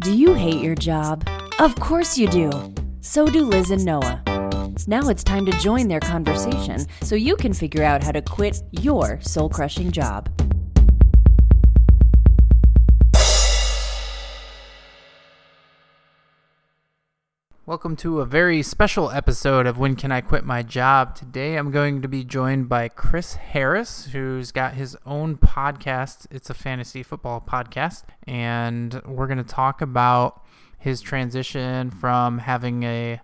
Do you hate your job? Of course you do. So do Liz and Noah. Now it's time to join their conversation so you can figure out how to quit your soul crushing job. Welcome to a very special episode of When Can I Quit My Job? Today I'm going to be joined by Chris Harris, who's got his own podcast. It's a fantasy football podcast. And we're going to talk about his transition from having a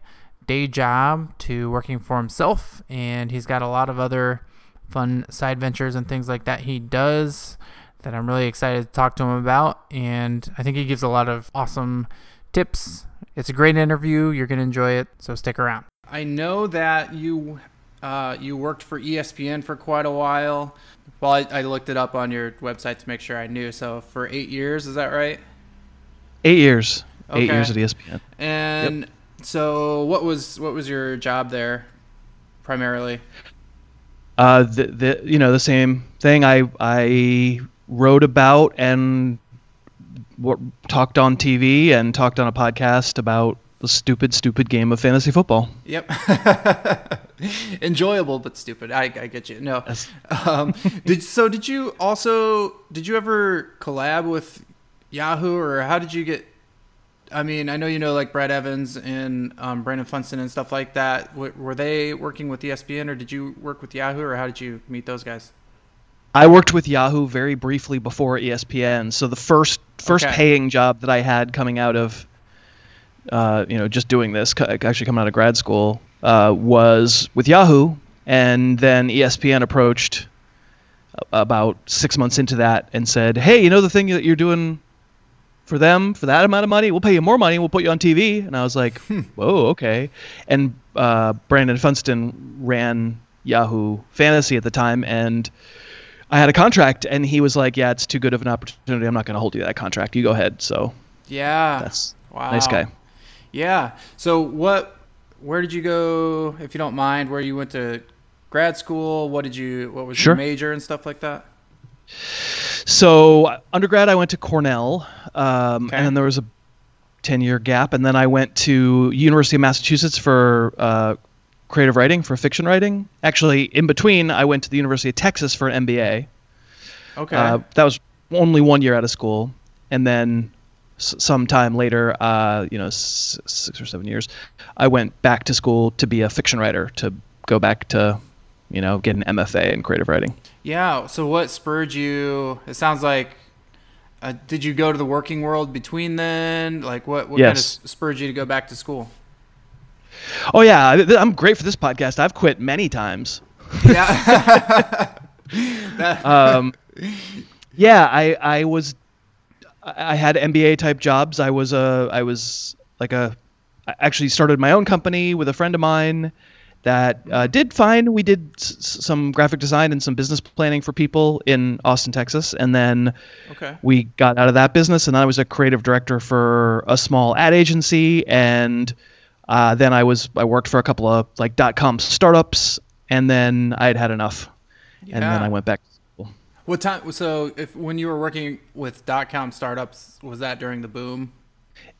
day job to working for himself. And he's got a lot of other fun side ventures and things like that he does that I'm really excited to talk to him about. And I think he gives a lot of awesome tips it's a great interview. You're going to enjoy it, so stick around. I know that you uh, you worked for ESPN for quite a while. Well, I, I, looked it up on your website to make sure I knew. So for eight years, is that right? Eight years. Okay. Eight years at ESPN. And yep. so, what was what was your job there, primarily? Uh, the, the you know the same thing. I I wrote about and talked on TV and talked on a podcast about the stupid, stupid game of fantasy football. Yep. Enjoyable but stupid. I, I get you. No. Yes. Um, did so? Did you also? Did you ever collab with Yahoo or how did you get? I mean, I know you know like Brad Evans and um, Brandon Funston and stuff like that. W- were they working with ESPN or did you work with Yahoo or how did you meet those guys? I worked with Yahoo very briefly before ESPN. So the first first okay. paying job that I had coming out of, uh, you know, just doing this, actually coming out of grad school, uh, was with Yahoo, and then ESPN approached about six months into that and said, "Hey, you know the thing that you're doing for them for that amount of money, we'll pay you more money, we'll put you on TV." And I was like, hmm. "Whoa, okay." And uh, Brandon Funston ran Yahoo Fantasy at the time, and I had a contract, and he was like, "Yeah, it's too good of an opportunity. I'm not going to hold you that contract. You go ahead." So yeah, that's wow. nice guy. Yeah. So what? Where did you go, if you don't mind? Where you went to grad school? What did you? What was sure. your major and stuff like that? So undergrad, I went to Cornell, um, okay. and then there was a ten year gap, and then I went to University of Massachusetts for uh, creative writing for fiction writing. Actually, in between, I went to the University of Texas for an MBA. Okay. Uh, that was only one year out of school, and then s- some time later, uh, you know, s- six or seven years, I went back to school to be a fiction writer to go back to, you know, get an MFA in creative writing. Yeah. So what spurred you? It sounds like. Uh, did you go to the working world between then? Like, what, what yes. kind of spurred you to go back to school? Oh yeah, I'm great for this podcast. I've quit many times. Yeah. um, yeah, I I was I had MBA type jobs. I was a I was like a I actually started my own company with a friend of mine that uh, did fine. We did s- some graphic design and some business planning for people in Austin, Texas, and then okay. we got out of that business. And I was a creative director for a small ad agency and uh, then I was I worked for a couple of like dot com startups, and then I had had enough, yeah. and then I went back. to school. What time? So, if when you were working with dot com startups, was that during the boom?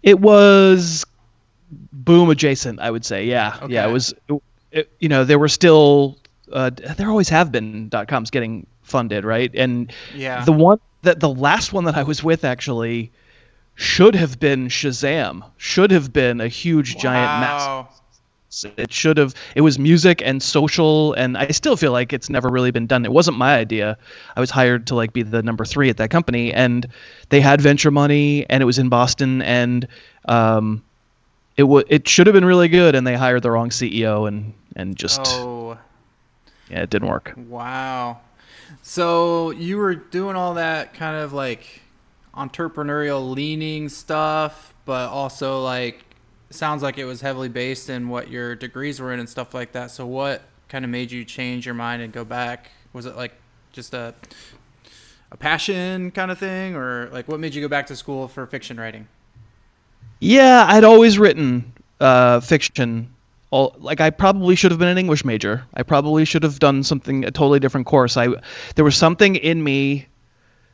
It was boom adjacent, I would say. Yeah, okay. yeah. It was. It, you know, there were still uh, there always have been dot coms getting funded, right? And yeah, the one that the last one that I was with actually should have been Shazam. Should have been a huge wow. giant mass. It should have. It was music and social, and I still feel like it's never really been done. It wasn't my idea. I was hired to like be the number three at that company, and they had venture money, and it was in Boston, and um, it was it should have been really good, and they hired the wrong CEO, and and just oh. yeah, it didn't work. Wow. So you were doing all that kind of like entrepreneurial leaning stuff, but also like sounds like it was heavily based in what your degrees were in and stuff like that. So what kind of made you change your mind and go back? Was it like just a a passion kind of thing or like what made you go back to school for fiction writing? Yeah, I'd always written uh, fiction. All, like I probably should have been an English major. I probably should have done something a totally different course. I there was something in me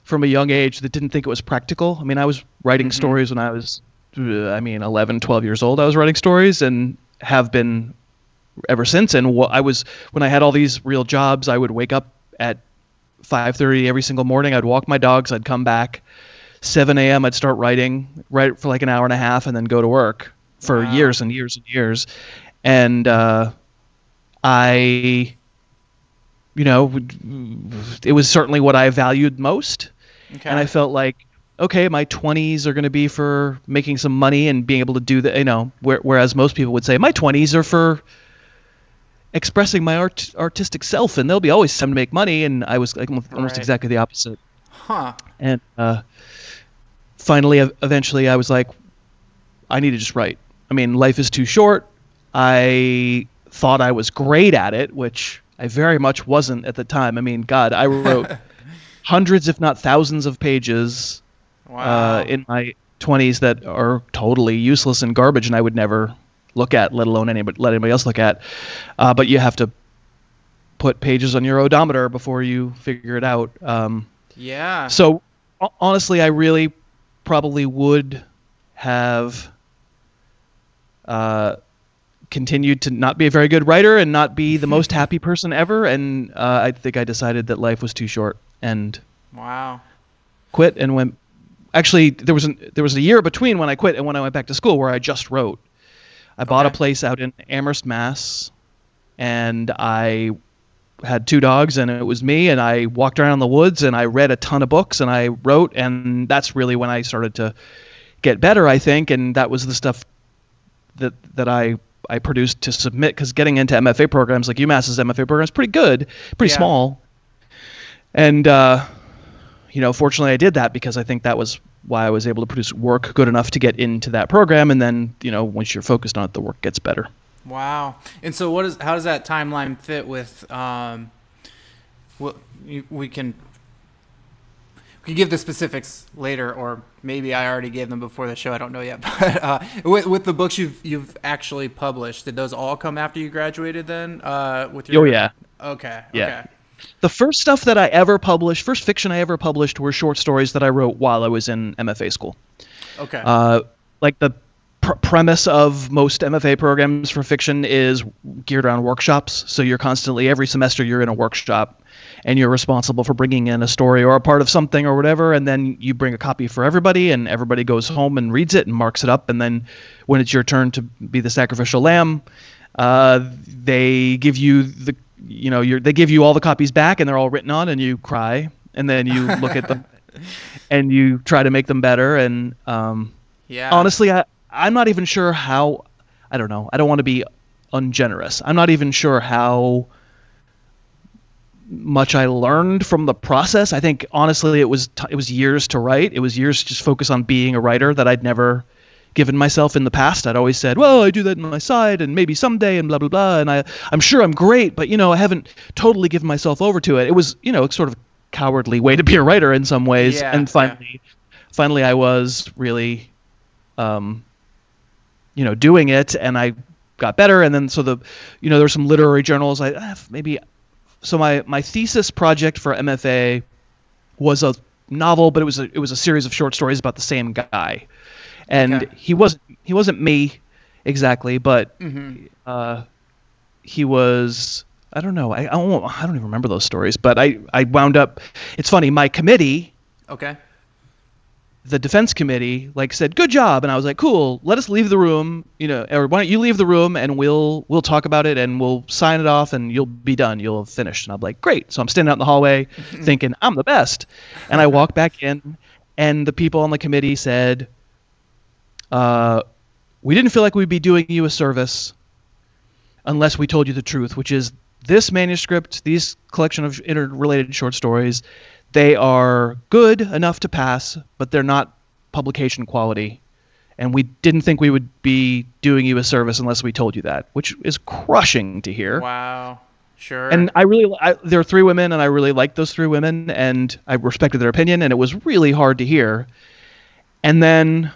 from a young age that didn't think it was practical. I mean, I was writing Mhm. stories when I was, uh, I mean, 11, 12 years old. I was writing stories and have been ever since. And wh- I was when I had all these real jobs, I would wake up at 5:30 every single morning. I'd walk my dogs. I'd come back. 7 a.m. I'd start writing, write for like an hour and a half, and then go to work for Wow. years and years and years. And uh, I, you know, it was certainly what I valued most Okay. and I felt like okay, my 20s are going to be for making some money and being able to do that, you know, where, whereas most people would say my 20s are for expressing my art, artistic self and they'll be always time to make money and I was like almost Right. exactly the opposite. huh. And uh, finally eventually I was like I need to just write. I mean, life is too short. I thought I was great at it, which I very much wasn't at the time. I mean, god, I wrote hundreds if not thousands of pages Wow. uh, in my 20s that are totally useless and garbage and I would never look at, let alone anybody, let anybody else look at. Uh, but you have to put pages on your odometer before you figure it out. Um, yeah. so honestly, I really probably would have uh, continued to not be a very good writer and not be the most happy person ever. And uh, I think I decided that life was too short and wow. quit and went actually there was an, there was a year between when I quit and when I went back to school where I just wrote. I bought a place out in Amherst, Mass, and I had two dogs and it was me and I walked around the woods and I read a ton of books and I wrote and that's really when I started to get better I think and that was the stuff that that I I produced to submit because getting into MFA programs like UMass's MFA program is pretty good, pretty Yeah. small, and uh, you know, fortunately, I did that because I think that was why I was able to produce work good enough to get into that program. And then, you know, once you're focused on it, the work gets better. Wow. And so, what is how does that timeline fit with? Um, you, we can can give the specifics later, or maybe I already gave them before the show. I don't know yet. But uh, with, with the books you've you've actually published, did those all come after you graduated? Then, uh, with your Oh yeah. Okay. Yeah. Okay. The first stuff that I ever published, first fiction I ever published, were short stories that I wrote while I was in MFA school. Okay. Uh, like the pr- premise of most MFA programs for fiction is geared around workshops. So you're constantly every semester you're in a workshop, and you're responsible for bringing in a story or a part of something or whatever, and then you bring a copy for everybody, and everybody goes home and reads it and marks it up, and then when it's your turn to be the sacrificial lamb, uh, they give you the you know they give you all the copies back, and they're all written on, and you cry, and then you look at them. And you try to make them better, and um, yeah. honestly I, i'm not even sure how i don't know i don't want to be ungenerous i'm not even sure how much i learned from the process i think honestly it was t- it was years to write it was years to just focus on being a writer that i'd never given myself in the past i'd always said well i do that on my side and maybe someday and blah blah blah and i i'm sure i'm great but you know i haven't totally given myself over to it it was you know sort of a cowardly way to be a writer in some ways Yeah, and yeah. finally finally i was really um, you know, doing it, and I got better. And then so the, you know, there were some literary journals. I ah, maybe, so my my thesis project for MFA was a novel, but it was a it was a series of short stories about the same guy, and Okay. he wasn't he wasn't me exactly, but Mhm. uh, he was. I don't know. I I don't, I don't even remember those stories, but I I wound up. It's funny. My committee Okay. The defense committee like said good job. And i was like cool let us leave the room you know or why don't you leave the room and we'll we'll talk about it and we'll sign it off and you'll be done. You'll have finished. And i'm like great. So i'm standing out in the hallway thinking i'm the best. And i walk back in and the people on the committee said uh, we didn't feel like we'd be doing you a service unless we told you the truth which is this manuscript these collection of interrelated short stories they are good enough to pass, but they're not publication quality. And we didn't think we would be doing you a service unless we told you that, which is crushing to hear. Wow. Sure. And I really, I, there are three women, and I really liked those three women, and I respected their opinion, and it was really hard to hear. And then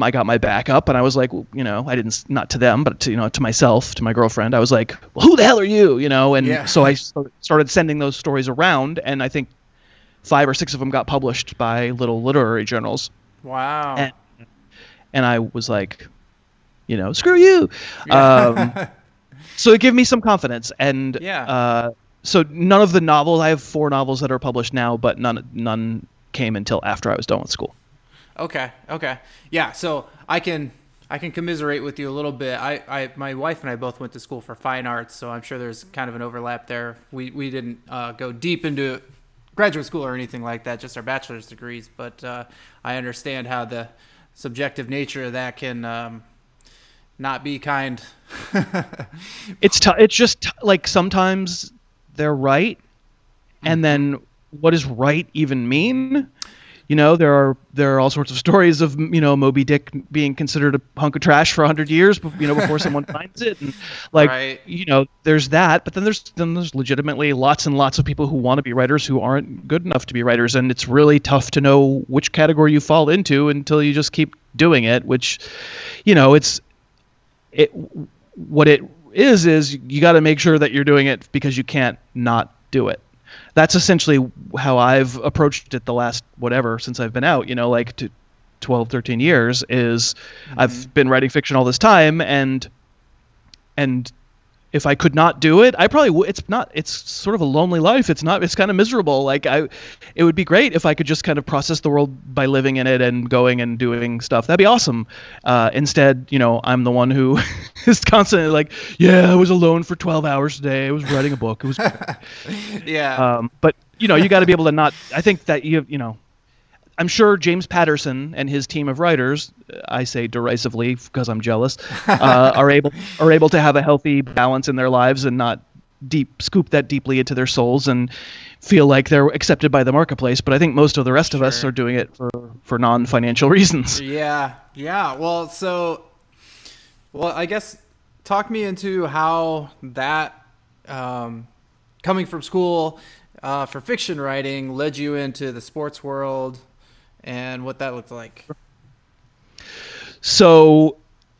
I got my back up, and I was like, well, you know, I didn't, not to them, but to, you know, to myself, to my girlfriend, I was like, well, who the hell are you? You know, and Yeah. so I started sending those stories around, and I think five or six of them got published by little literary journals. Wow. And, and I was like, you know, screw you. Um, so it gave me some confidence. And yeah. Uh, so none of the novels, I have four novels that are published now, but none none came until after I was done with school. Okay. Okay. Yeah. So I can I can commiserate with you a little bit. I, I my wife and I both went to school for fine arts, so I'm sure there's kind of an overlap there. We we didn't uh, go deep into graduate school or anything like that, just our bachelor's degrees. But uh, I understand how the subjective nature of that can um, not be kind. it's t- it's just t- like sometimes they're right, mm-hmm. and then what does right even mean? You know there are there are all sorts of stories of you know Moby Dick being considered a hunk of trash for hundred years, you know, before someone finds it, and like right. you know, there's that. But then there's then there's legitimately lots and lots of people who want to be writers who aren't good enough to be writers, and it's really tough to know which category you fall into until you just keep doing it. Which, you know, it's it what it is is you got to make sure that you're doing it because you can't not do it that's essentially how I've approached it the last whatever since I've been out, you know, like to 12, 13 years is mm-hmm. I've been writing fiction all this time and and if I could not do it, I probably. It's not. It's sort of a lonely life. It's not. It's kind of miserable. Like I, it would be great if I could just kind of process the world by living in it and going and doing stuff. That'd be awesome. Uh, instead, you know, I'm the one who is constantly like, yeah, I was alone for 12 hours today. I was writing a book. It was. yeah. Um, but you know, you got to be able to not. I think that you, you know, I'm sure James Patterson and his team of writers, I say derisively because I'm jealous, uh, are able are able to have a healthy balance in their lives and not deep scoop that deeply into their souls and feel like they're accepted by the marketplace. But I think most of the rest of us are doing it for for non financial reasons. Yeah, yeah. Well, so, well, I guess talk me into how that um, coming from school. Uh, for fiction writing led you into the sports world and what that looked like. So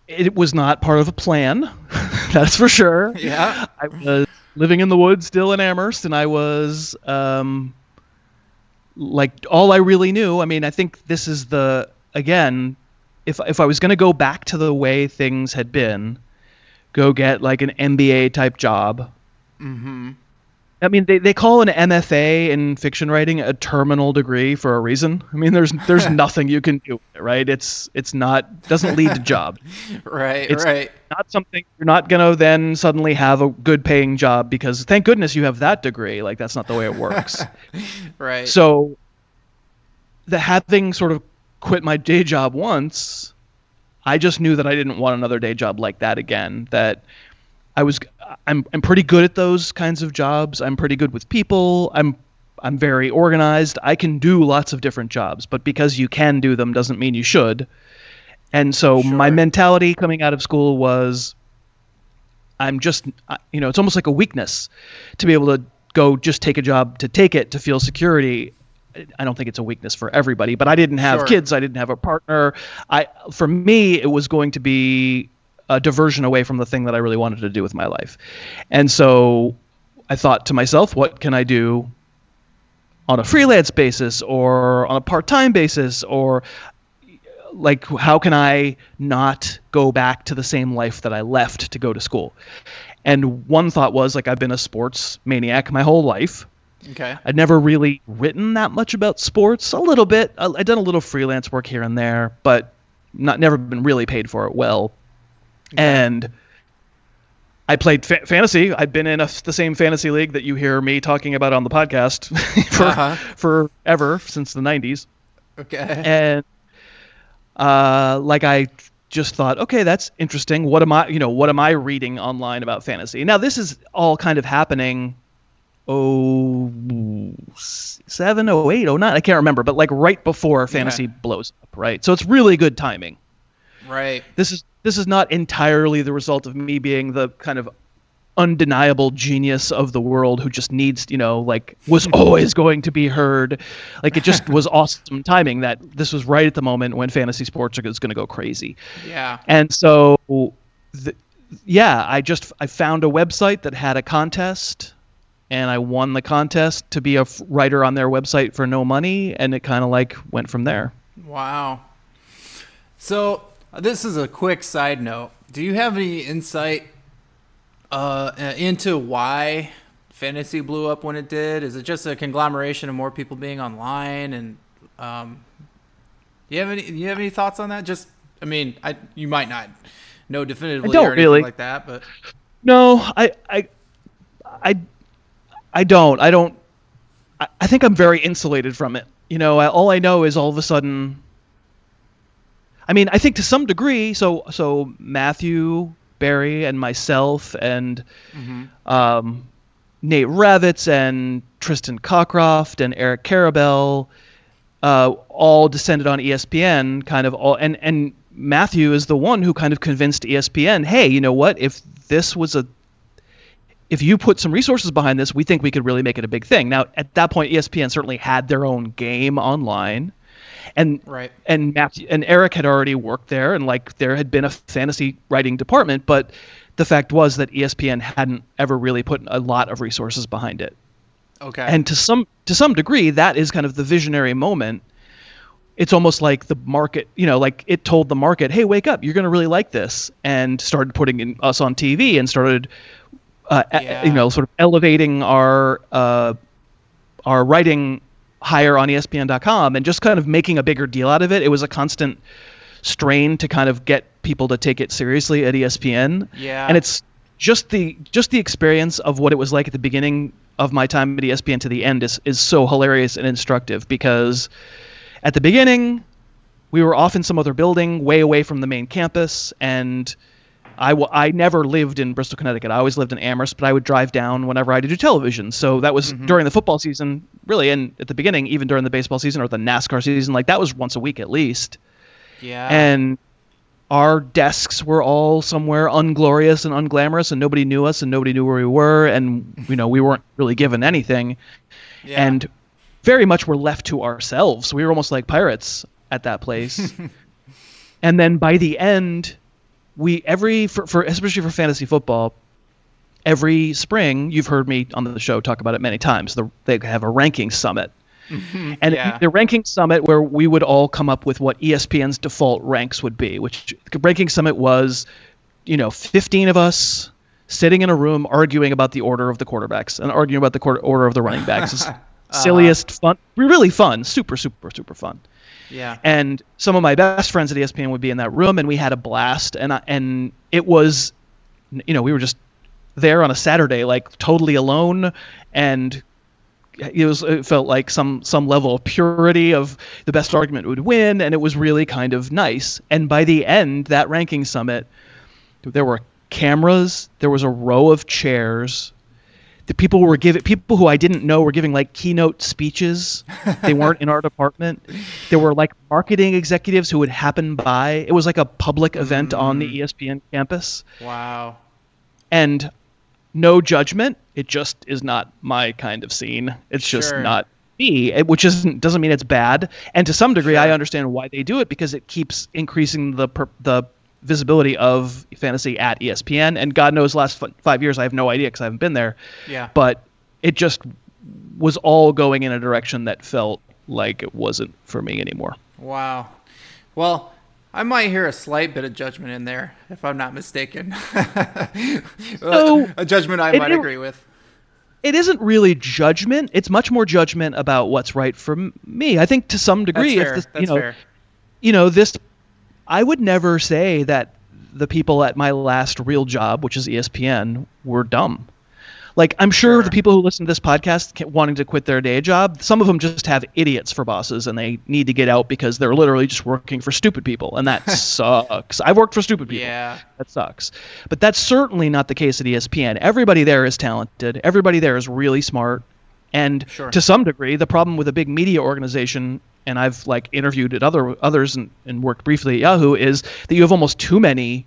it was not part of a plan, that's for sure. Yeah. I was living in the woods still in Amherst, and I was um, like all I really knew. I mean, I think this is the again, if if I was going to go back to the way things had been, go get like an MBA type job. Mm-hmm. I mean, they, they call an MFA in fiction writing a terminal degree for a reason. I mean, there's there's nothing you can do, right? It's it's not doesn't lead to job. right, it's right. Not something you're not gonna then suddenly have a good paying job because thank goodness you have that degree. Like that's not the way it works. right. So, the having sort of quit my day job once, I just knew that I didn't want another day job like that again. That I was I'm I'm pretty good at those kinds of jobs. I'm pretty good with people. I'm I'm very organized. I can do lots of different jobs, but because you can do them doesn't mean you should. And so sure. my mentality coming out of school was I'm just uh, you know, it's almost like a weakness to be able to go just take a job to take it to feel security. I don't think it's a weakness for everybody, but I didn't have sure. kids, I didn't have a partner. I for me it was going to be a diversion away from the thing that I really wanted to do with my life. And so I thought to myself, what can I do on a freelance basis or on a part-time basis or like how can I not go back to the same life that I left to go to school? And one thought was like I've been a sports maniac my whole life. Okay. I'd never really written that much about sports. A little bit. I'd done a little freelance work here and there, but not never been really paid for it well. And I played fa- fantasy. I've been in a, the same fantasy league that you hear me talking about on the podcast for uh-huh. forever since the 90s. Okay. And uh, like I just thought, okay, that's interesting. What am I, you know, what am I reading online about fantasy? Now this is all kind of happening oh seven, oh eight, oh nine. I can't remember, but like right before fantasy okay. blows up, right? So it's really good timing. Right. This is this is not entirely the result of me being the kind of undeniable genius of the world who just needs, you know, like was always going to be heard. Like it just was awesome timing that this was right at the moment when fantasy sports is going to go crazy. Yeah. And so, the, yeah, I just I found a website that had a contest and I won the contest to be a writer on their website for no money, and it kind of like went from there. Wow. So this is a quick side note. Do you have any insight uh, into why fantasy blew up when it did? Is it just a conglomeration of more people being online? And um, you have any? You have any thoughts on that? Just, I mean, I you might not know definitively I don't or anything really. like that, but no, I, I, I, I don't. I don't. I, I think I'm very insulated from it. You know, I, all I know is all of a sudden. I mean, I think to some degree. So, so Matthew Berry and myself and mm-hmm. um, Nate Ravitz and Tristan Cockcroft and Eric Karabell uh, all descended on ESPN, kind of all, and and Matthew is the one who kind of convinced ESPN, hey, you know what? If this was a if you put some resources behind this, we think we could really make it a big thing. Now, at that point, ESPN certainly had their own game online, and right. and Matthew and Eric had already worked there, and like there had been a fantasy writing department, but the fact was that ESPN hadn't ever really put a lot of resources behind it. Okay. And to some to some degree, that is kind of the visionary moment. It's almost like the market, you know, like it told the market, "Hey, wake up! You're going to really like this," and started putting in, us on TV and started uh, yeah. you know, sort of elevating our uh, our writing higher on ESPN.com and just kind of making a bigger deal out of it. It was a constant strain to kind of get people to take it seriously at ESPN. Yeah. And it's just the just the experience of what it was like at the beginning of my time at ESPN to the end is is so hilarious and instructive because at the beginning we were off in some other building way away from the main campus and I, w- I never lived in Bristol, Connecticut. I always lived in Amherst, but I would drive down whenever I had to do television. So that was mm-hmm. during the football season, really, and at the beginning, even during the baseball season or the NASCAR season, like that was once a week at least. Yeah. And our desks were all somewhere unglorious and unglamorous, and nobody knew us, and nobody knew where we were, and you know we weren't really given anything, yeah. and very much were left to ourselves. We were almost like pirates at that place. and then by the end we every for, for especially for fantasy football every spring you've heard me on the show talk about it many times the, they have a ranking summit. Mm-hmm, and yeah. the ranking summit where we would all come up with what espn's default ranks would be which the ranking summit was you know 15 of us sitting in a room arguing about the order of the quarterbacks and arguing about the order of the running backs uh-huh. silliest fun really fun super super super fun yeah. And some of my best friends at ESPN would be in that room, and we had a blast. And I, and it was, you know, we were just there on a Saturday, like totally alone, and it was it felt like some some level of purity of the best argument would win, and it was really kind of nice. And by the end, that ranking summit, there were cameras, there was a row of chairs the people were giving people who I didn't know were giving like keynote speeches. They weren't in our department. There were like marketing executives who would happen by. It was like a public event mm. on the mm. ESPN campus. Wow. And no judgment. It just is not my kind of scene. It's sure. just not me, which isn't doesn't mean it's bad. And to some degree, sure. I understand why they do it because it keeps increasing the per, the visibility of fantasy at ESPN. And God knows, last f- five years, I have no idea because I haven't been there. Yeah. But it just was all going in a direction that felt like it wasn't for me anymore. Wow. Well, I might hear a slight bit of judgment in there, if I'm not mistaken. so, a judgment I might it, agree with. It isn't really judgment. It's much more judgment about what's right for me. I think to some degree, That's fair. this, That's you know, fair. you know, this I would never say that the people at my last real job, which is ESPN, were dumb. Like I'm sure, sure. the people who listen to this podcast wanting to quit their day job, some of them just have idiots for bosses and they need to get out because they're literally just working for stupid people and that sucks. I've worked for stupid people. Yeah. That sucks. But that's certainly not the case at ESPN. Everybody there is talented. Everybody there is really smart. And sure. to some degree, the problem with a big media organization and I've like interviewed at other others and, and worked briefly at Yahoo is that you have almost too many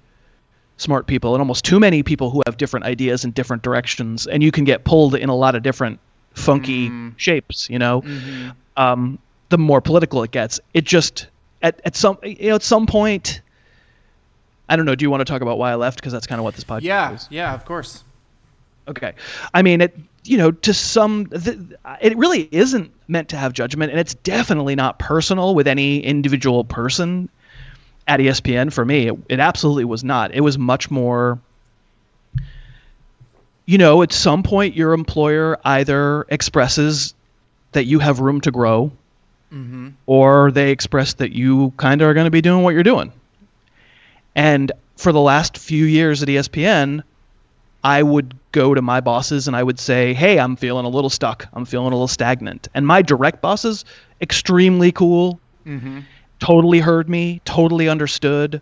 smart people and almost too many people who have different ideas in different directions and you can get pulled in a lot of different funky mm. shapes you know mm-hmm. um, the more political it gets it just at, at some you know at some point i don't know do you want to talk about why i left because that's kind of what this podcast yeah is yeah of course okay i mean it you know, to some, it really isn't meant to have judgment, and it's definitely not personal with any individual person at ESPN. For me, it, it absolutely was not. It was much more. You know, at some point, your employer either expresses that you have room to grow, mm-hmm. or they express that you kind of are going to be doing what you're doing. And for the last few years at ESPN, I would go to my bosses and I would say, "Hey, I'm feeling a little stuck. I'm feeling a little stagnant." And my direct bosses, extremely cool, mm-hmm. totally heard me, totally understood,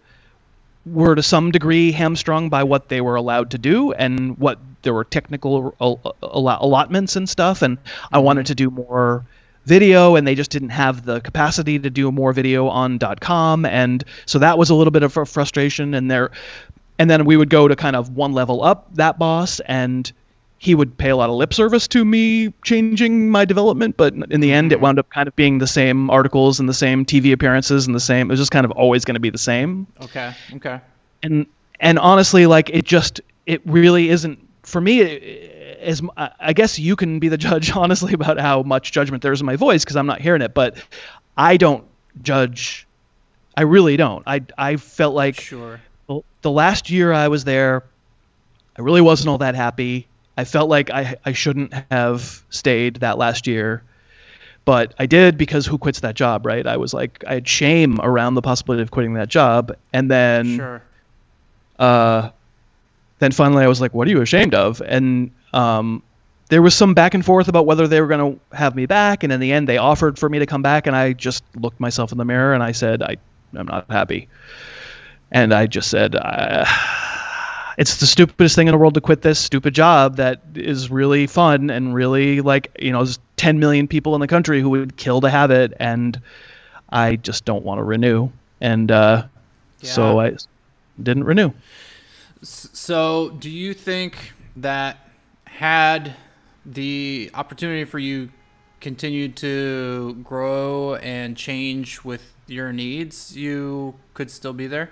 were to some degree hamstrung by what they were allowed to do and what there were technical allotments and stuff. And I wanted mm-hmm. to do more video and they just didn't have the capacity to do more video on .com and so that was a little bit of a frustration and there and then we would go to kind of one level up that boss and he would pay a lot of lip service to me changing my development but in the end it mm-hmm. wound up kind of being the same articles and the same tv appearances and the same it was just kind of always going to be the same. Okay okay. And and honestly like it just it really isn't for me as i guess you can be the judge honestly about how much judgment there is in my voice because i'm not hearing it but i don't judge i really don't. I i felt like sure the last year I was there, I really wasn't all that happy. I felt like I, I shouldn't have stayed that last year, but I did because who quits that job, right? I was like, I had shame around the possibility of quitting that job. And then, sure. uh, then finally I was like, what are you ashamed of? And, um, there was some back and forth about whether they were going to have me back. And in the end, they offered for me to come back. And I just looked myself in the mirror and I said, I, I'm not happy and I just said, uh, "It's the stupidest thing in the world to quit this stupid job that is really fun and really like you know, there's 10 million people in the country who would kill to have it, and I just don't want to renew." And uh, yeah. so I didn't renew. So, do you think that had the opportunity for you continued to grow and change with your needs, you could still be there?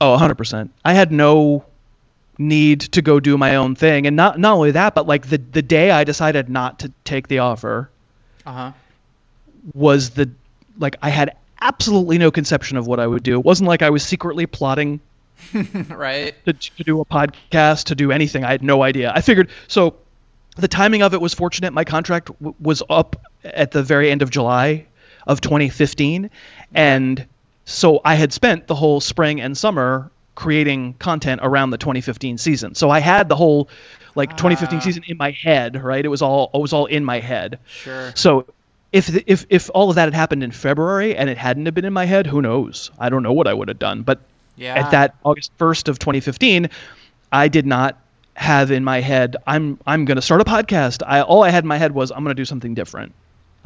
Oh, 100%. I had no need to go do my own thing. And not not only that, but like the the day I decided not to take the offer uh-huh. was the like I had absolutely no conception of what I would do. It wasn't like I was secretly plotting right to, to do a podcast, to do anything. I had no idea. I figured so the timing of it was fortunate. My contract w- was up at the very end of July of 2015 and so I had spent the whole spring and summer creating content around the 2015 season. So I had the whole like 2015 uh, ah. season in my head, right? It was all it was all in my head. Sure. So if if if all of that had happened in February and it hadn't have been in my head, who knows? I don't know what I would have done. But yeah. at that August 1st of 2015, I did not have in my head I'm I'm going to start a podcast. I all I had in my head was I'm going to do something different.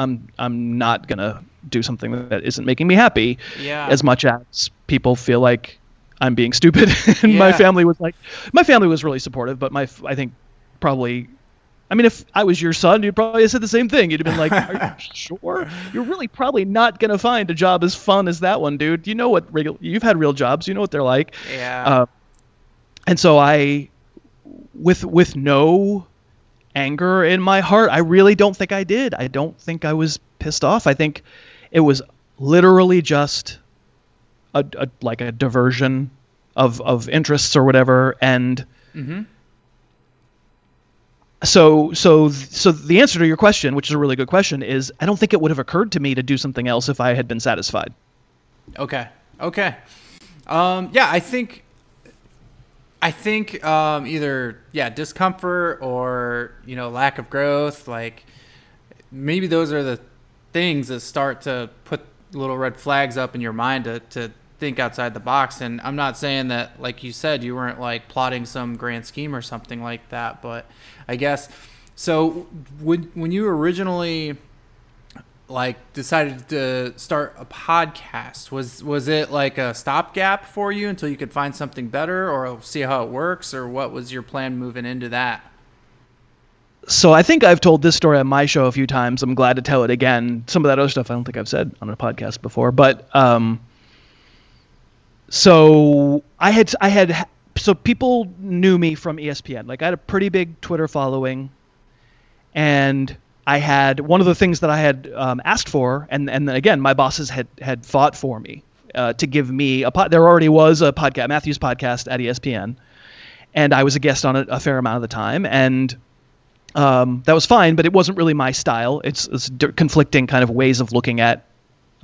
I'm I'm not gonna do something that isn't making me happy. Yeah. As much as people feel like I'm being stupid, and yeah. my family was like, my family was really supportive, but my I think probably. I mean, if I was your son, you'd probably have said the same thing. You'd have been like, "Are you sure? You're really probably not gonna find a job as fun as that one, dude. You know what? Real, you've had real jobs. You know what they're like." Yeah. Uh, and so I, with with no anger in my heart. I really don't think I did. I don't think I was pissed off. I think it was literally just a, a like a diversion of of interests or whatever and mm-hmm. so so so the answer to your question which is a really good question is i don't think it would have occurred to me to do something else if i had been satisfied okay okay um, yeah i think I think um, either yeah discomfort or you know lack of growth like maybe those are the things that start to put little red flags up in your mind to, to think outside the box. And I'm not saying that like you said you weren't like plotting some grand scheme or something like that but I guess so when when you originally like decided to start a podcast. Was was it like a stopgap for you until you could find something better or see how it works? Or what was your plan moving into that? So i think i've told this story on my show a few times. I'm glad to tell it again. Some of that other stuff i don't think i've said on a podcast before but um so i had i had so people knew me from espn like i had a pretty big twitter following and I had one of the things that I had um, asked for, and and then again, my bosses had had fought for me uh, to give me a pod. There already was a podcast, Matthews podcast at ESPN, and I was a guest on it a fair amount of the time, and um, that was fine. But it wasn't really my style. It's, it's conflicting kind of ways of looking at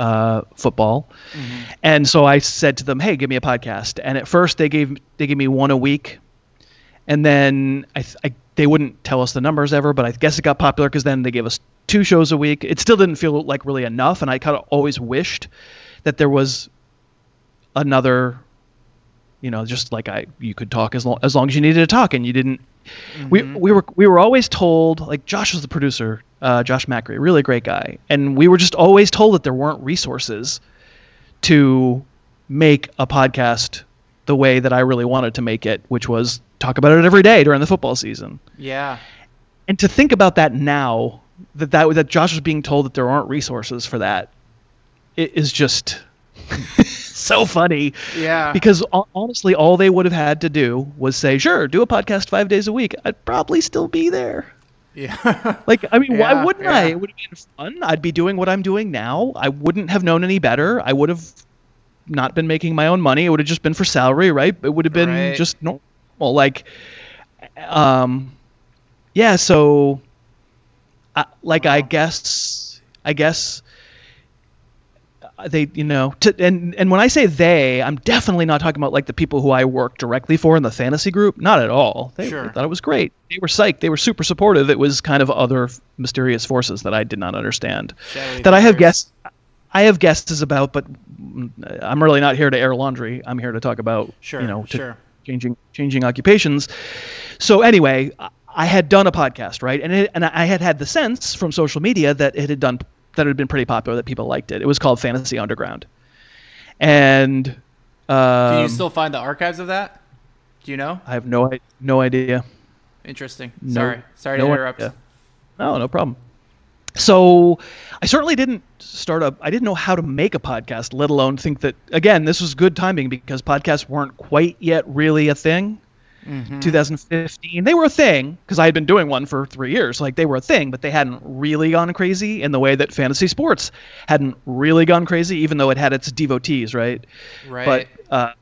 uh, football, mm-hmm. and so I said to them, "Hey, give me a podcast." And at first, they gave they gave me one a week, and then I, I they wouldn't tell us the numbers ever, but I guess it got popular because then they gave us two shows a week. It still didn't feel like really enough, and I kind of always wished that there was another, you know, just like I you could talk as long as long as you needed to talk, and you didn't. Mm-hmm. We we were we were always told like Josh was the producer, uh, Josh Macri, really great guy, and we were just always told that there weren't resources to make a podcast the way that I really wanted to make it, which was talk about it every day during the football season. Yeah. And to think about that now, that that, that Josh was being told that there aren't resources for that, it is just so funny. Yeah. Because honestly, all they would have had to do was say, "Sure, do a podcast five days a week." I'd probably still be there. Yeah. like, I mean, yeah, why wouldn't yeah. I? It would have been fun. I'd be doing what I'm doing now. I wouldn't have known any better. I would have not been making my own money. It would have just been for salary, right? It would have been right. just normal. Well like, um, yeah. So, I, like, wow. I guess, I guess they, you know, to, and and when I say they, I'm definitely not talking about like the people who I work directly for in the fantasy group. Not at all. They, sure. thought it was great. They were psyched. They were super supportive. It was kind of other mysterious forces that I did not understand. that I have guessed I have guesses about, but I'm really not here to air laundry. I'm here to talk about, sure, you know, sure. Changing changing occupations. So anyway, I had done a podcast, right, and it, and I had had the sense from social media that it had done that it had been pretty popular, that people liked it. It was called Fantasy Underground, and um, do you still find the archives of that? Do you know? I have no no idea. Interesting. Sorry, no, sorry no to interrupt. Idea. No, no problem. So I certainly didn't start up. I didn't know how to make a podcast, let alone think that. Again, this was good timing because podcasts weren't quite yet really a thing. Mm-hmm. 2015, they were a thing because I had been doing one for three years. Like they were a thing, but they hadn't really gone crazy in the way that fantasy sports hadn't really gone crazy, even though it had its devotees, right? Right. But uh,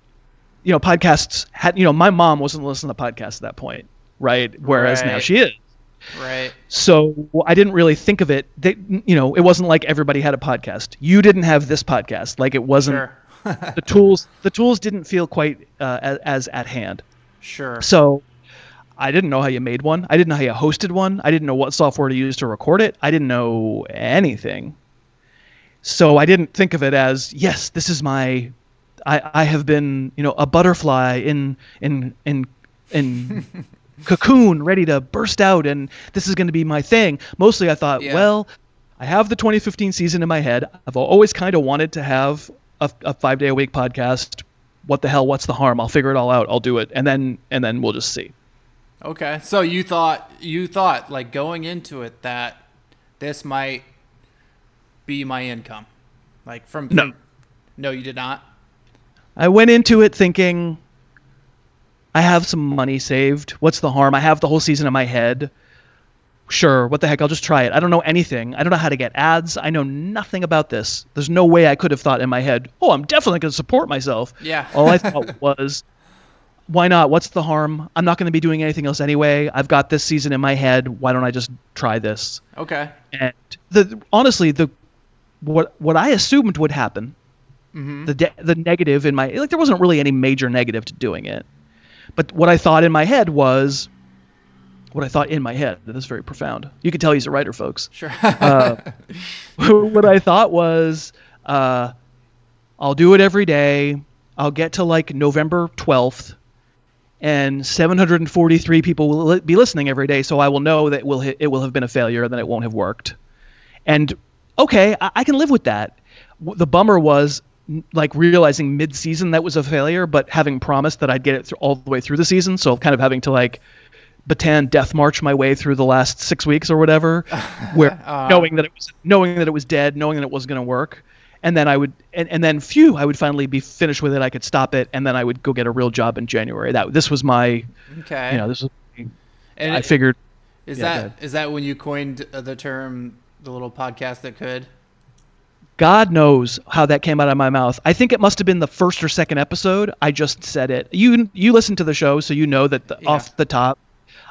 you know, podcasts had. You know, my mom wasn't listening to podcasts at that point, right? Whereas right. now she is. Right. So I didn't really think of it. That you know, it wasn't like everybody had a podcast. You didn't have this podcast. Like it wasn't. Sure. the tools. The tools didn't feel quite uh, as, as at hand. Sure. So I didn't know how you made one. I didn't know how you hosted one. I didn't know what software to use to record it. I didn't know anything. So I didn't think of it as yes, this is my. I, I have been you know a butterfly in in in in cocoon ready to burst out and this is going to be my thing. Mostly I thought, yeah. well, I have the 2015 season in my head. I've always kind of wanted to have a, a five day a week podcast. What the hell? What's the harm? I'll figure it all out. I'll do it, and then and then we'll just see. Okay, so you thought you thought like going into it that this might be my income, like from no, no, you did not. I went into it thinking I have some money saved. What's the harm? I have the whole season in my head. Sure, what the heck? I'll just try it. I don't know anything. I don't know how to get ads. I know nothing about this. There's no way I could have thought in my head, oh, I'm definitely going to support myself. Yeah. All I thought was, why not? What's the harm? I'm not going to be doing anything else anyway. I've got this season in my head. Why don't I just try this? Okay. And the honestly, the what what I assumed would happen, mm-hmm. the de- the negative in my like there wasn't really any major negative to doing it. But what I thought in my head was what I thought in my head. That is very profound. You can tell he's a writer, folks. Sure. uh, what I thought was, uh, I'll do it every day. I'll get to like November 12th, and 743 people will li- be listening every day. So I will know that it will it will have been a failure and that it won't have worked. And okay, I, I can live with that. The bummer was like realizing mid-season that was a failure, but having promised that I'd get it all the way through the season, so kind of having to like Bataan death march my way through the last six weeks or whatever, where uh, knowing that it was knowing that it was dead, knowing that it wasn't going to work, and then I would and, and then phew, I would finally be finished with it. I could stop it, and then I would go get a real job in January. That this was my okay. You know, this was and I it, figured Is Yeah, that is that when you coined the term the little podcast that could? God knows how that came out of my mouth. I think it must have been the first or second episode. I just said it. You you listen to the show, so you know that the, Yeah. off the top,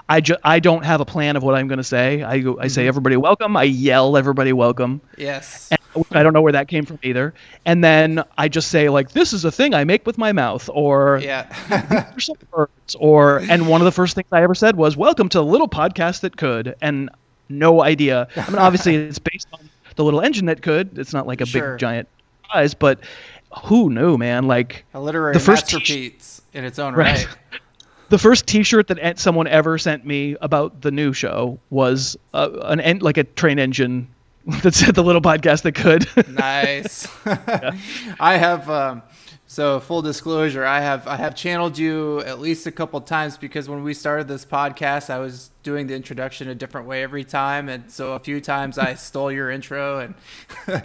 I ju- I don't have a plan of what I'm going to say. I go, I say mm-hmm. everybody welcome. I yell everybody welcome. Yes. I don't know where that came from either. And then I just say like this is a thing I make with my mouth or Yeah. or some words or and one of the first things I ever said was welcome to the little podcast that could and no idea. I mean obviously it's based on the little engine that could. It's not like a Sure. big giant prize, but who knew, man? Like a literary The first masterpiece in its own Right. right. the first T-shirt that someone ever sent me about the new show was uh, an en- like a train engine that said the little podcast that could. nice. I have um, so full disclosure. I have I have channeled you at least a couple times because when we started this podcast, I was doing the introduction a different way every time, and so a few times I stole your intro, and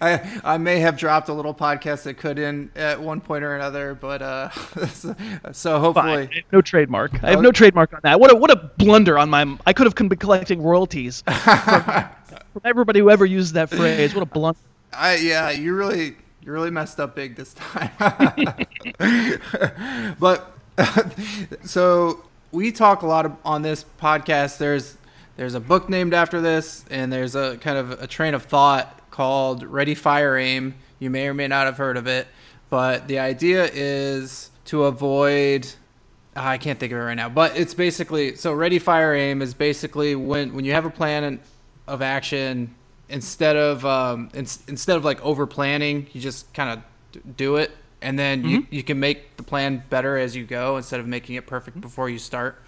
I I may have dropped a little podcast that could in at one point or another, but uh, so, so hopefully. No trademark. I have no trademark on that. What a what a blunder on my. I could have been collecting royalties from, from everybody who ever used that phrase. What a blunder. I yeah, you really you really messed up big this time. but so we talk a lot of, on this podcast. There's there's a book named after this, and there's a kind of a train of thought called Ready Fire Aim. You may or may not have heard of it, but the idea is to avoid Ah, I can't think of it right now, but it's basically so ready, fire, aim is basically when when you have a plan of action instead of um, in, instead of like over planning, you just kind of do it, and then you you can make the plan better as you go instead of making it perfect before you start.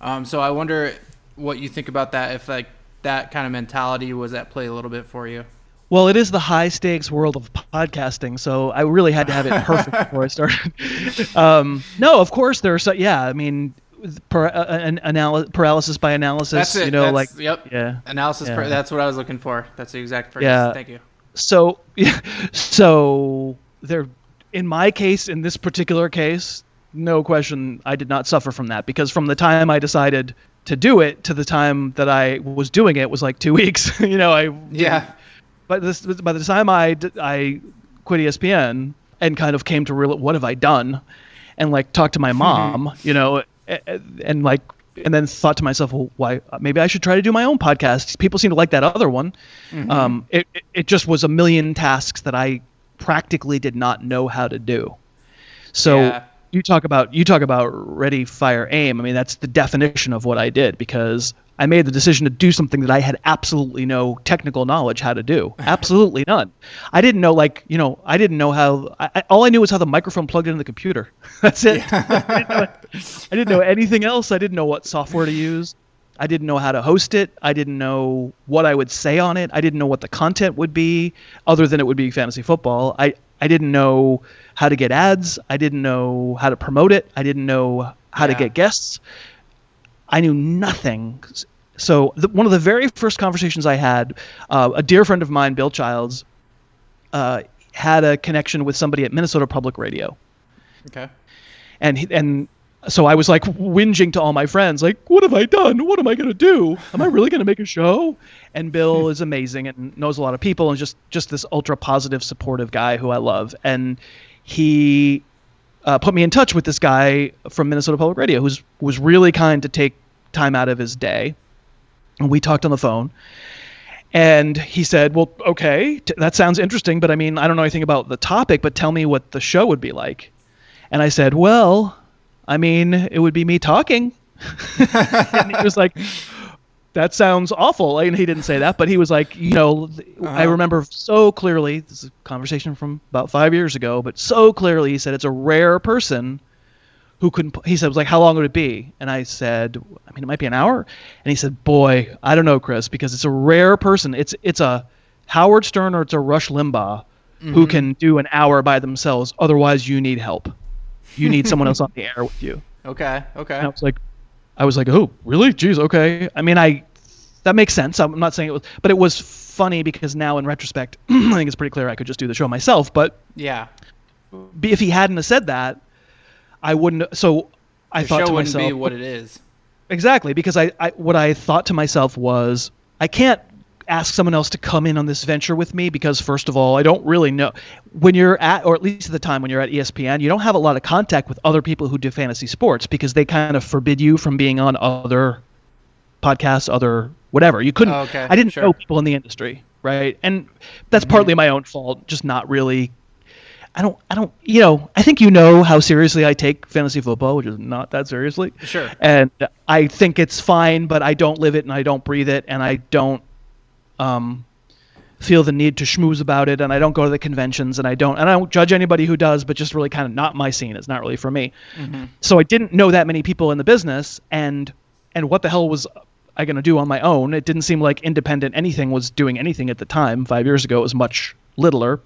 Um, so I wonder what you think about that. If like that kind of mentality was at play a little bit for you. Well, it is the high stakes world of podcasting, so I really had to have it perfect before I started. um, no, of course there are so yeah. I mean, per, uh, an anal- paralysis by analysis. That's it. You know, That's- like yep. yeah. Analysis. Yeah. per- that's what I was looking for. That's the exact phrase. Yeah. Thank you. so so there in my case in this particular case no question i did not suffer from that because from the time i decided to do it to the time that i was doing it was like two weeks you know i Yeah. but this by the time I I quit espn and kind of came to real what have i done and like talked to my mom you know and like and then thought to myself well why maybe i should try to do my own podcast. People seem to like that other one. Um, it, it- it just was a million tasks that i practically did not know how to do. So Yeah. You talk about you talk about ready fire aim. I mean that's the definition of what i did because i made the decision to do something that i had absolutely no technical knowledge how to do. Absolutely none. I didn't know like you know i didn't know how I, all i knew was how the microphone plugged into the computer. That's it. I, didn't know, I didn't know anything else. I didn't know what software to use i didn't know how to host it. I didn't know what i would say on it. I didn't know what the content would be other than it would be fantasy football. I i didn't know how to get ads. I didn't know how to promote it. I didn't know how to get guests. I knew nothing. So the, one of the very first conversations I had, uh, a dear friend of mine, Bill Childs, uh, had a connection with somebody at Minnesota Public Radio, Okay. and he, and so I was like whinging to all my friends, like, "What have I done? What am I gonna do? Am I really gonna make a show?" And Bill is amazing and knows a lot of people and just just this ultra positive, supportive guy who I love, and he uh, put me in touch with this guy from Minnesota Public Radio who's was really kind to take time out of his day, and we talked on the phone. And he said, "Well, okay, t- that sounds interesting, but I mean, I don't know anything about the topic, but tell me what the show would be like." And I said, "Well, I mean, it would be me talking." and he was like, "That sounds awful." And he didn't say that, but he was like, "You know, I Uh-huh. remember so clearly. This is a conversation from about five years ago, but so clearly, he said it's a rare person." Who couldn't? He said, "Was like, how long would it be?" And I said, "I mean, it might be an hour." And he said, "Boy, I don't know, Chris, because it's a rare person. It's it's a Howard Stern or it's a Rush Limbaugh who can do an hour by themselves. Otherwise, you need help. You need someone else on the air with you." Okay. Okay. And I was like, I was like, "Oh, really? Jeez, okay." I mean, I that makes sense. I'm not saying it was, but it was funny because now in retrospect, I think it's pretty clear I could just do the show myself. But Yeah. if he hadn't have said that, I wouldn't. So I The thought show to wouldn't myself, be what it is. exactly because I, I what I thought to myself was I can't ask someone else to come in on this venture with me because first of all, I don't really know when you're at or at least at the time when you're at ESPN, you don't have a lot of contact with other people who do fantasy sports because they kind of forbid you from being on other podcasts, other whatever. You couldn't Oh, okay, I didn't sure. know people in the industry, right? And that's Mm-hmm. partly my own fault, just not really I don't I don't you know, I think you know how seriously I take fantasy football, which is not that seriously. Sure. And I think it's fine, but I don't live it and I don't breathe it and I don't um feel the need to schmooze about it and I don't go to the conventions and I don't and I don't judge anybody who does, but just really kind of not my scene. It's not really for me. So I didn't know that many people in the business and and what the hell was I going to do on my own? It didn't seem like independent anything was doing anything at the time. 5 years ago it was much littler.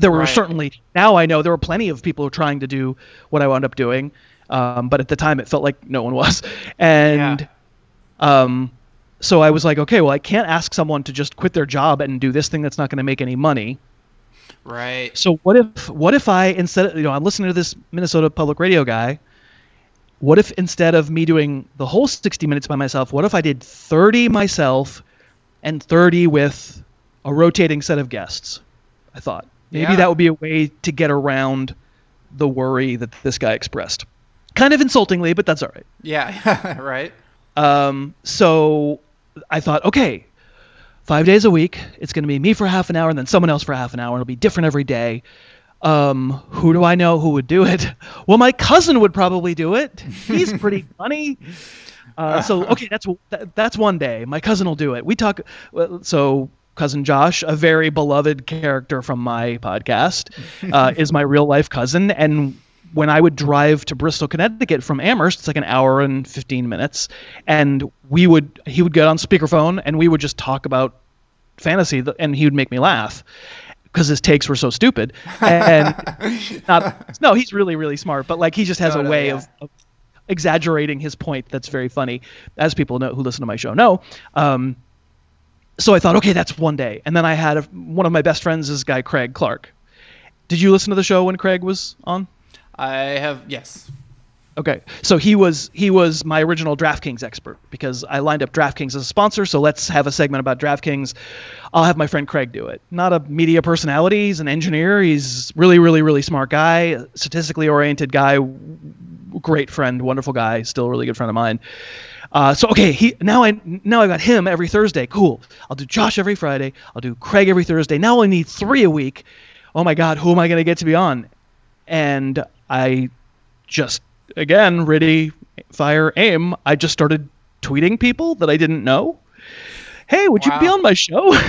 There were Right. certainly now I know there were plenty of people trying to do what I wound up doing. Um, but at the time it felt like no one was. And Yeah. um, so I was like, okay, well, I can't ask someone to just quit their job and do this thing that's not going to make any money. Right. So what if what if I instead of, you know I'm listening to this Minnesota Public Radio guy. What if instead of me doing the whole 60 minutes by myself, what if I did 30 myself and 30 with a rotating set of guests? I thought maybe Yeah. that would be a way to get around the worry that this guy expressed. Kind of insultingly, but that's all right. Yeah. right. Um, so I thought, okay, five days a week. It's going to be me for half an hour and then someone else for half an hour. It'll be different every day. Um, who do I know who would do it? Well, my cousin would probably do it. He's pretty funny. Uh, so okay, that's that's one day. My cousin will do it. We talk. So cousin Josh, a very beloved character from my podcast, uh, is my real life cousin. And when I would drive to Bristol, Connecticut from Amherst, it's like an hour and fifteen minutes, and we would he would get on speakerphone and we would just talk about fantasy, and he would make me laugh because his takes were so stupid. And not no, he's really really smart, but like he just has No, a no, way yeah. of, of exaggerating his point that's very funny, as people know who listen to my show know. Um, so I thought, okay, that's one day, and then I had a, one of my best friends, is this guy Craig Clark. Did you listen to the show when Craig was on? I have yes. Okay, so he was he was my original DraftKings expert because I lined up DraftKings as a sponsor. So let's have a segment about DraftKings. I'll have my friend Craig do it. Not a media personality. He's an engineer. He's really, really, really smart guy, statistically oriented guy, great friend, wonderful guy, still a really good friend of mine. Uh, so okay, he now I now I got him every Thursday. Cool. I'll do Josh every Friday. I'll do Craig every Thursday. Now I need three a week. Oh my God, who am I going to get to be on? And I just again ready fire aim. I just started tweeting people that i didn't know. Hey would you be on my show?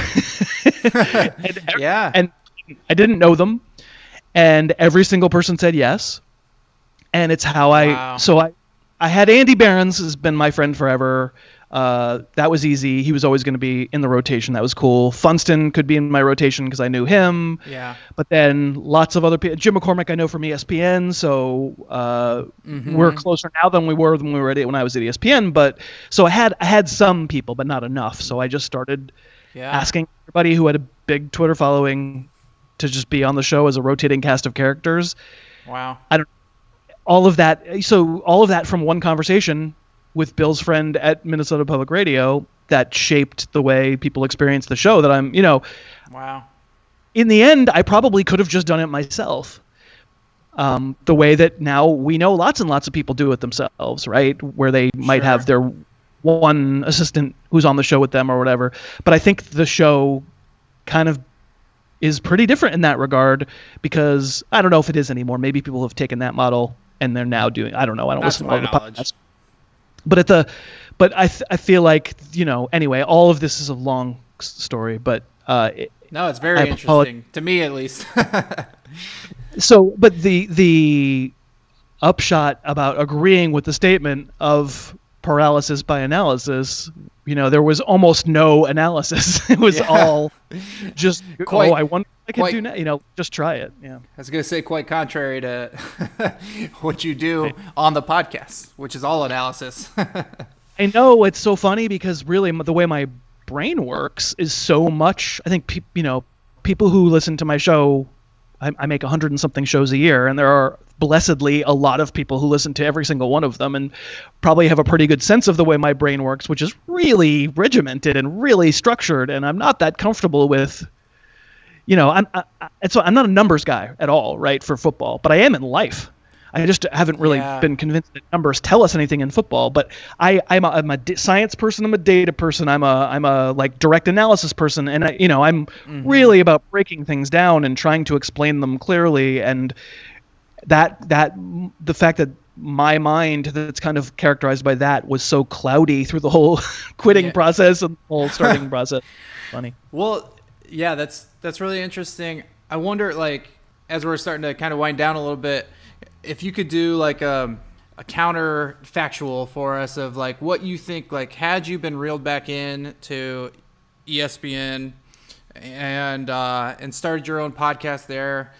And, Yeah. and i didn't know them. And every single person said yes. And it's how i so i i had andy behrens has been my friend forever uh, that was easy he was always going to be in the rotation that was cool funston could be in my rotation because i knew him Yeah. but then lots of other people. Jim McCormick, I know from ESPN, so uh, Mm-hmm. we're closer now than we were when we were at when I was at ESPN. But so I had I had some people, but not enough. So I just started Yeah. asking everybody who had a big Twitter following to just be on the show as a rotating cast of characters. Wow. I don't. All of that. So all of that from one conversation with Bill's friend at Minnesota Public Radio that shaped the way people experience the show. That I'm, you know, Wow. in the end, I probably could have just done it myself. Um, the way that now we know lots and lots of people do it themselves, right? Where they might Sure. have their one assistant who's on the show with them or whatever. But I think the show kind of is pretty different in that regard because I don't know if it is anymore. Maybe people have taken that model and they're now doing. I don't know. I don't listen to to all the podcasts. But at the, but I th- I feel like you know. Anyway, all of this is a long story, but uh, it, No, it's very I interesting to me at least. so but the the upshot about agreeing with the statement of paralysis by analysis you know there was almost no analysis it was Yeah. all just oh, Quite- oh i wonder what i could quite- do now you know just try it yeah I was gonna say quite contrary to what you do on the podcast, which is all analysis. i know it's so funny because really the way my brain works is so much i think peop you know people who listen to my show I, I make a hundred and something shows a year and there are blessedly a lot of people who listen to every single one of them and probably have a pretty good sense of the way my brain works, which is really regimented and really structured. And I'm not that comfortable with, you know, I'm I, so I'm not a numbers guy at all, right, for football, but I am in life. I just haven't really yeah. been convinced that numbers tell us anything in football. But I, I'm a, I'm a science person. I'm a data person. I'm a, I'm a like direct analysis person, and I, you know, I'm mm-hmm. really about breaking things down and trying to explain them clearly. And that, that, the fact that my mind that's kind of characterized by that was so cloudy through the whole quitting yeah. process and the whole starting process. Funny. Well, yeah, that's that's really interesting. I wonder, like, as we're starting to kind of wind down a little bit if you could do like a, um, a counter factual for us of like what you think like had you been reeled back in to ESPN and uh, and started your own podcast there,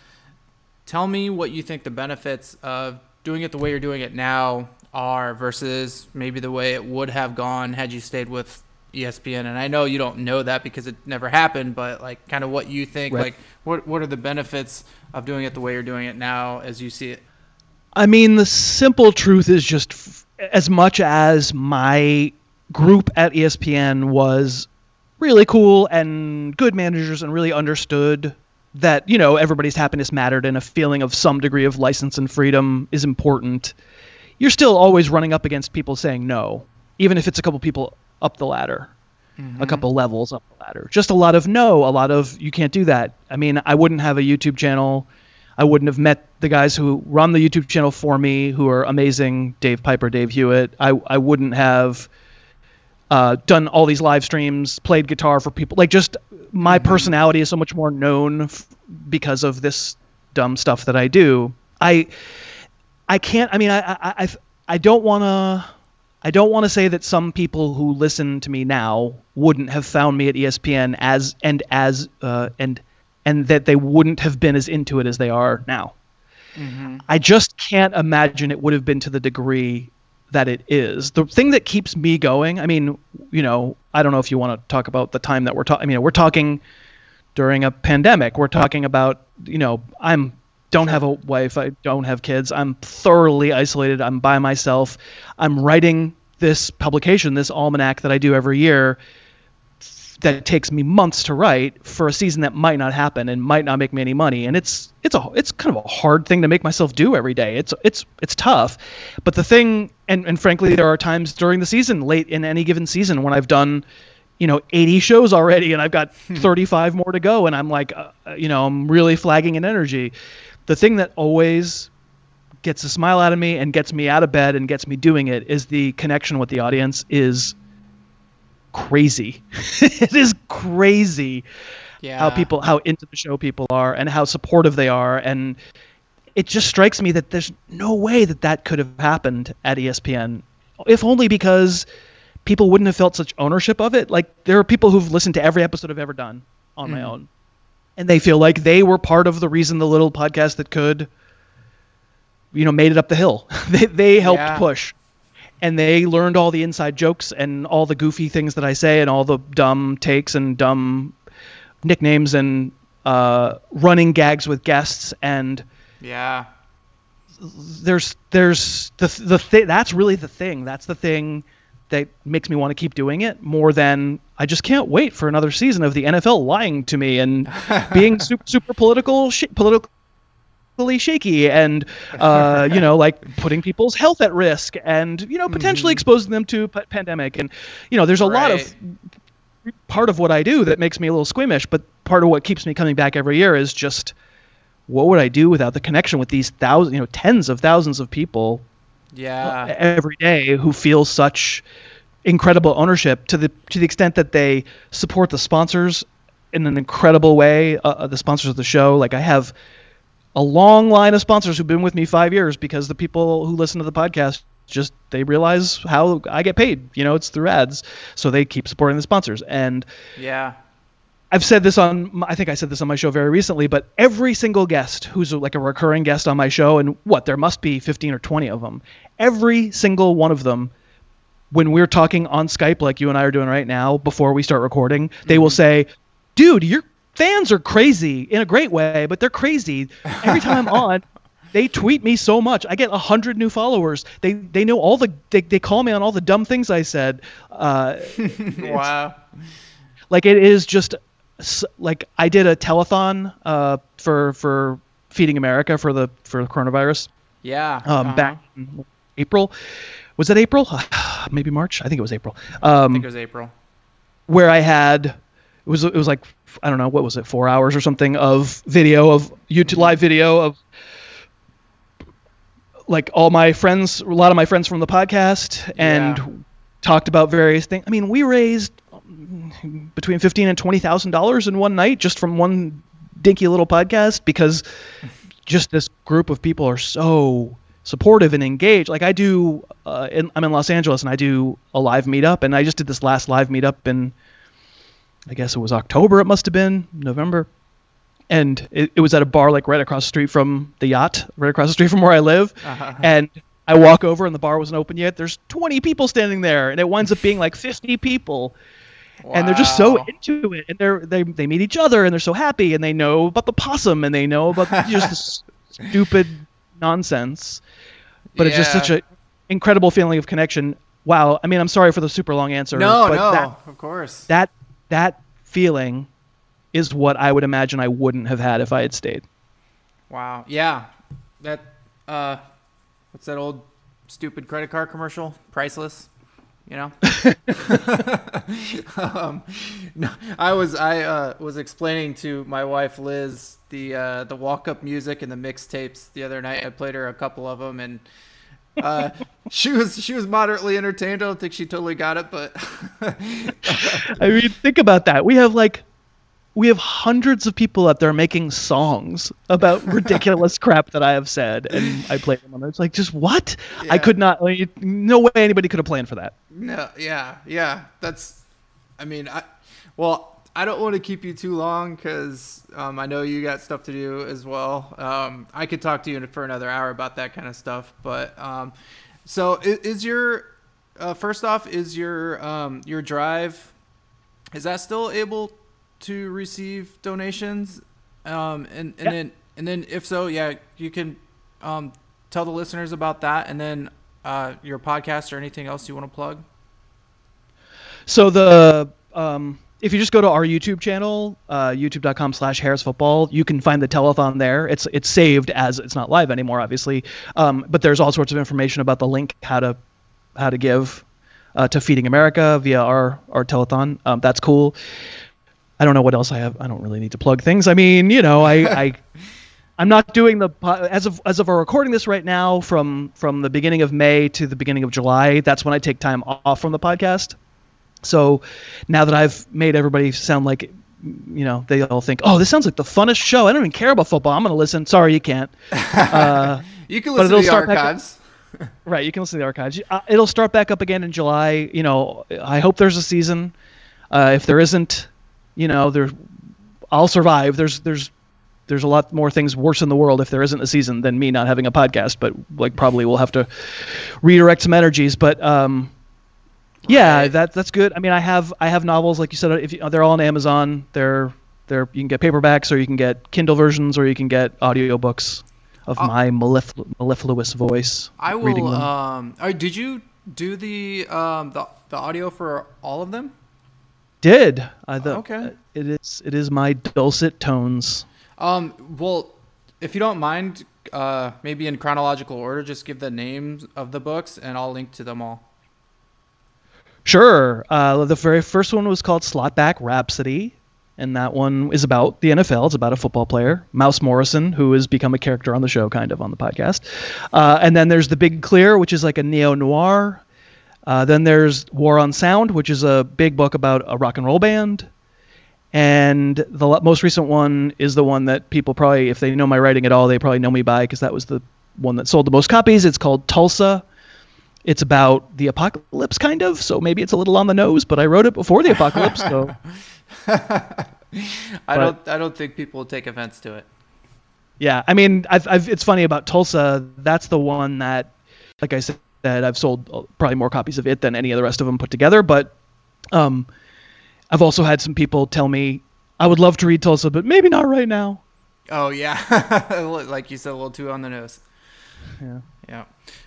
tell me what you think the benefits of doing it the way you're doing it now are versus maybe the way it would have gone had you stayed with ESPN. And I know you don't know that because it never happened, but like kind of what you think, right. like what what are the benefits of doing it the way you're doing it now as you see it? I mean, the simple truth is just f- as much as my group at ESPN was really cool and good managers and really understood that, you know, everybody's happiness mattered and a feeling of some degree of license and freedom is important. You're still always running up against people saying no, even if it's a couple people up the ladder. Mm-hmm. a couple levels up the ladder. Just a lot of no, a lot of you can't do that. I mean, I wouldn't have a YouTube channel I wouldn't have met the guys who run the YouTube channel for me, who are amazing, Dave Piper, Dave Hewitt. I I wouldn't have uh, done all these live streams, played guitar for people. Like just my mm-hmm. personality is so much more known f- because of this dumb stuff that I do. I I can't. I mean, I I I, I don't want to. I don't want to say that some people who listen to me now wouldn't have found me at ESPN as and as uh, and and that they wouldn't have been as into it as they are now. Mm-hmm. I just can't imagine it would have been to the degree that it is. The thing that keeps me going, I mean, you know, I don't know if you want to talk about the time that we're talking. I mean, we're talking during a pandemic. We're talking about, you know, I'm don't have a wife, I don't have kids. I'm thoroughly isolated. I'm by myself. I'm writing this publication, this almanac that I do every year that takes me months to write for a season that might not happen and might not make me any money. And it's it's a it's kind of a hard thing to make myself do every day. It's it's it's tough. But the thing and and frankly there are times during the season late in any given season when I've done you know 80 shows already and I've got hmm. 35 more to go and I'm like uh, uh, you know I'm really flagging in energy. The thing that always gets a smile out of me and gets me out of bed and gets me doing it is the connection with the audience is crazy. it is crazy yeah. how people how into the show people are and how supportive they are and it just strikes me that there's no way that that could have happened at ESPN if only because people wouldn't have felt such ownership of it like there are people who've listened to every episode I've ever done on mm. my own and they feel like they were part of the reason the little podcast that could you know made it up the hill they they helped yeah. push and they learned all the inside jokes and all the goofy things that I say and all the dumb takes and dumb nicknames and uh, running gags with guests and yeah. there's there's the the thing that's really the thing. That's the thing that makes me want to keep doing it more than I just can't wait for another season of the NFL lying to me and being super super political sh- political shaky and uh, you know like putting people's health at risk and you know potentially mm-hmm. exposing them to p- pandemic and you know there's a right. lot of part of what I do that makes me a little squeamish but part of what keeps me coming back every year is just what would I do without the connection with these thousands you know tens of thousands of people yeah every day who feel such incredible ownership to the to the extent that they support the sponsors in an incredible way uh, uh the sponsors of the show like I have a long line of sponsors who've been with me five years because the people who listen to the podcast just they realize how I get paid. You know, it's through ads, so they keep supporting the sponsors. And yeah, I've said this on I think I said this on my show very recently, but every single guest who's like a recurring guest on my show, and what there must be 15 or 20 of them, every single one of them. When we're talking on Skype, like you and I are doing right now, before we start recording, they mm-hmm. will say, "Dude, you're fans are crazy in a great way, but they're crazy. Every time I'm on, they tweet me so much. I get a hundred new followers. They they know all the they, they call me on all the dumb things I said. Uh, wow. Like it is just like I did a telethon uh, for for feeding America for the for the coronavirus. Yeah. Um, uh-huh. back April. Was that April? Maybe March. I think it was April. Um, I think it was April. Where I had it was it was like I don't know what was it four hours or something of video of YouTube live video of like all my friends, a lot of my friends from the podcast, and yeah. talked about various things. I mean, we raised between fifteen and twenty thousand dollars in one night just from one dinky little podcast because just this group of people are so supportive and engaged. Like I do, uh, in, I'm in Los Angeles and I do a live meetup, and I just did this last live meetup in, I guess it was October. It must have been November, and it, it was at a bar like right across the street from the yacht, right across the street from where I live, uh-huh. and. I walk over and the bar wasn't open yet. There's 20 people standing there, and it winds up being like 50 people Wow. and they're just so into it and they're they, they meet each other and they're so happy and they know about the possum and they know about just stupid nonsense but yeah. it's just such an incredible feeling of connection wow i mean i'm sorry for the super long answer no no that, of course that that feeling is what i would imagine i wouldn't have had if i had stayed wow yeah that uh what's that old stupid credit card commercial priceless you know. um, no, I was I uh, was explaining to my wife Liz the uh, the walk up music and the mixtapes the other night. I played her a couple of them and. Uh, she was she was moderately entertained. I don't think she totally got it, but I mean, think about that. We have like we have hundreds of people out there making songs about ridiculous crap that I have said, and I play them on there. It's like, just what? Yeah. I could not. No way anybody could have planned for that. No, yeah, yeah. That's. I mean, I. Well, I don't want to keep you too long because um, I know you got stuff to do as well. Um, I could talk to you for another hour about that kind of stuff, but um, so is, is your uh, first off is your um, your drive is that still able to receive donations? Um, and and yeah. then and then if so, yeah, you can um, tell the listeners about that, and then uh, your podcast or anything else you want to plug. So the um, if you just go to our YouTube channel, uh, youtube.com slash Harris Football, you can find the telethon there. It's it's saved as it's not live anymore, obviously. Um, but there's all sorts of information about the link how to how to give uh, to Feeding America via our our telethon. Um, that's cool. I don't know what else I have. I don't really need to plug things. I mean, you know, I, I I'm not doing the as of as of our recording this right now from from the beginning of May to the beginning of July. That's when I take time off from the podcast. So now that I've made everybody sound like you know they all think, oh, this sounds like the funnest show. I don't even care about football. I'm going to listen. Sorry, you can't. Uh, you can listen to the archives. right, you can listen to the archives. Uh, it'll start back up again in July. You know, I hope there's a season. Uh, if there isn't, you know, there's I'll survive. There's there's there's a lot more things worse in the world if there isn't a season than me not having a podcast. But like probably we'll have to redirect some energies. But um, yeah, right. that that's good. I mean, I have I have novels like you said. If you, they're all on Amazon, they're they're you can get paperbacks or you can get Kindle versions or you can get audiobooks of uh, my mellif- mellifluous voice. I will. Um, oh, did you do the um the the audio for all of them? did. I thought okay. Uh, it is it is my dulcet tones. Um. Well, if you don't mind, uh, maybe in chronological order, just give the names of the books, and I'll link to them all. Sure. Uh, the very first one was called Slotback Rhapsody, and that one is about the NFL. It's about a football player, Mouse Morrison, who has become a character on the show, kind of on the podcast. Uh, and then there's The Big Clear, which is like a neo noir uh, then there's War on Sound, which is a big book about a rock and roll band. And the most recent one is the one that people probably, if they know my writing at all, they probably know me by because that was the one that sold the most copies. It's called Tulsa. It's about the apocalypse, kind of. So maybe it's a little on the nose, but I wrote it before the apocalypse. so. I but, don't. I don't think people will take offense to it. Yeah, I mean, I've, I've, it's funny about Tulsa. That's the one that, like I said, that I've sold uh, probably more copies of it than any of the rest of them put together. But um, I've also had some people tell me I would love to read Tulsa, but maybe not right now. Oh yeah, like you said, a little too on the nose. Yeah. Yeah.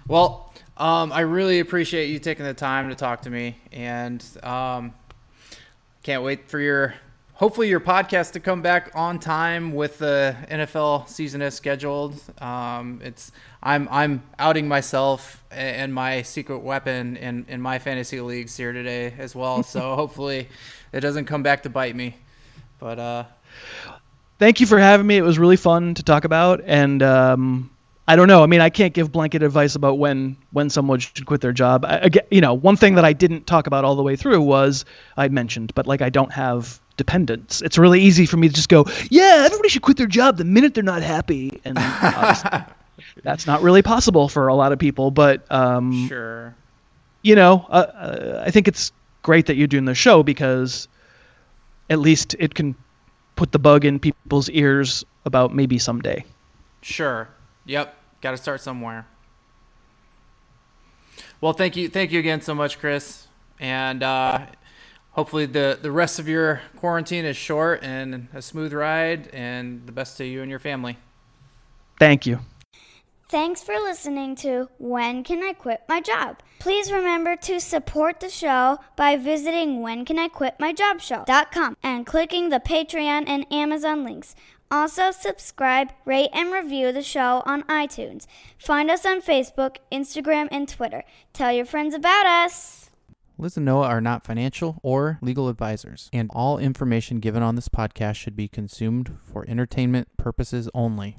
Well, um, I really appreciate you taking the time to talk to me, and um, can't wait for your hopefully your podcast to come back on time with the NFL season as scheduled. Um, it's I'm I'm outing myself and my secret weapon in in my fantasy leagues here today as well. So hopefully it doesn't come back to bite me. But uh, thank you for having me. It was really fun to talk about, and um, I don't know. I mean, I can't give blanket advice about when when someone should quit their job. I, again, you know, one thing that I didn't talk about all the way through was I mentioned, but like I don't have dependents. It's really easy for me to just go, yeah, everybody should quit their job the minute they're not happy, and that's not really possible for a lot of people. But um, sure, you know, uh, uh, I think it's great that you're doing the show because at least it can put the bug in people's ears about maybe someday. Sure. Yep. Got to start somewhere. Well, thank you, thank you again so much, Chris, and uh, hopefully the the rest of your quarantine is short and a smooth ride, and the best to you and your family. Thank you. Thanks for listening to When Can I Quit My Job? Please remember to support the show by visiting whencaniquitmyjobshow.com and clicking the Patreon and Amazon links. Also, subscribe, rate, and review the show on iTunes. Find us on Facebook, Instagram, and Twitter. Tell your friends about us. Liz and Noah are not financial or legal advisors, and all information given on this podcast should be consumed for entertainment purposes only.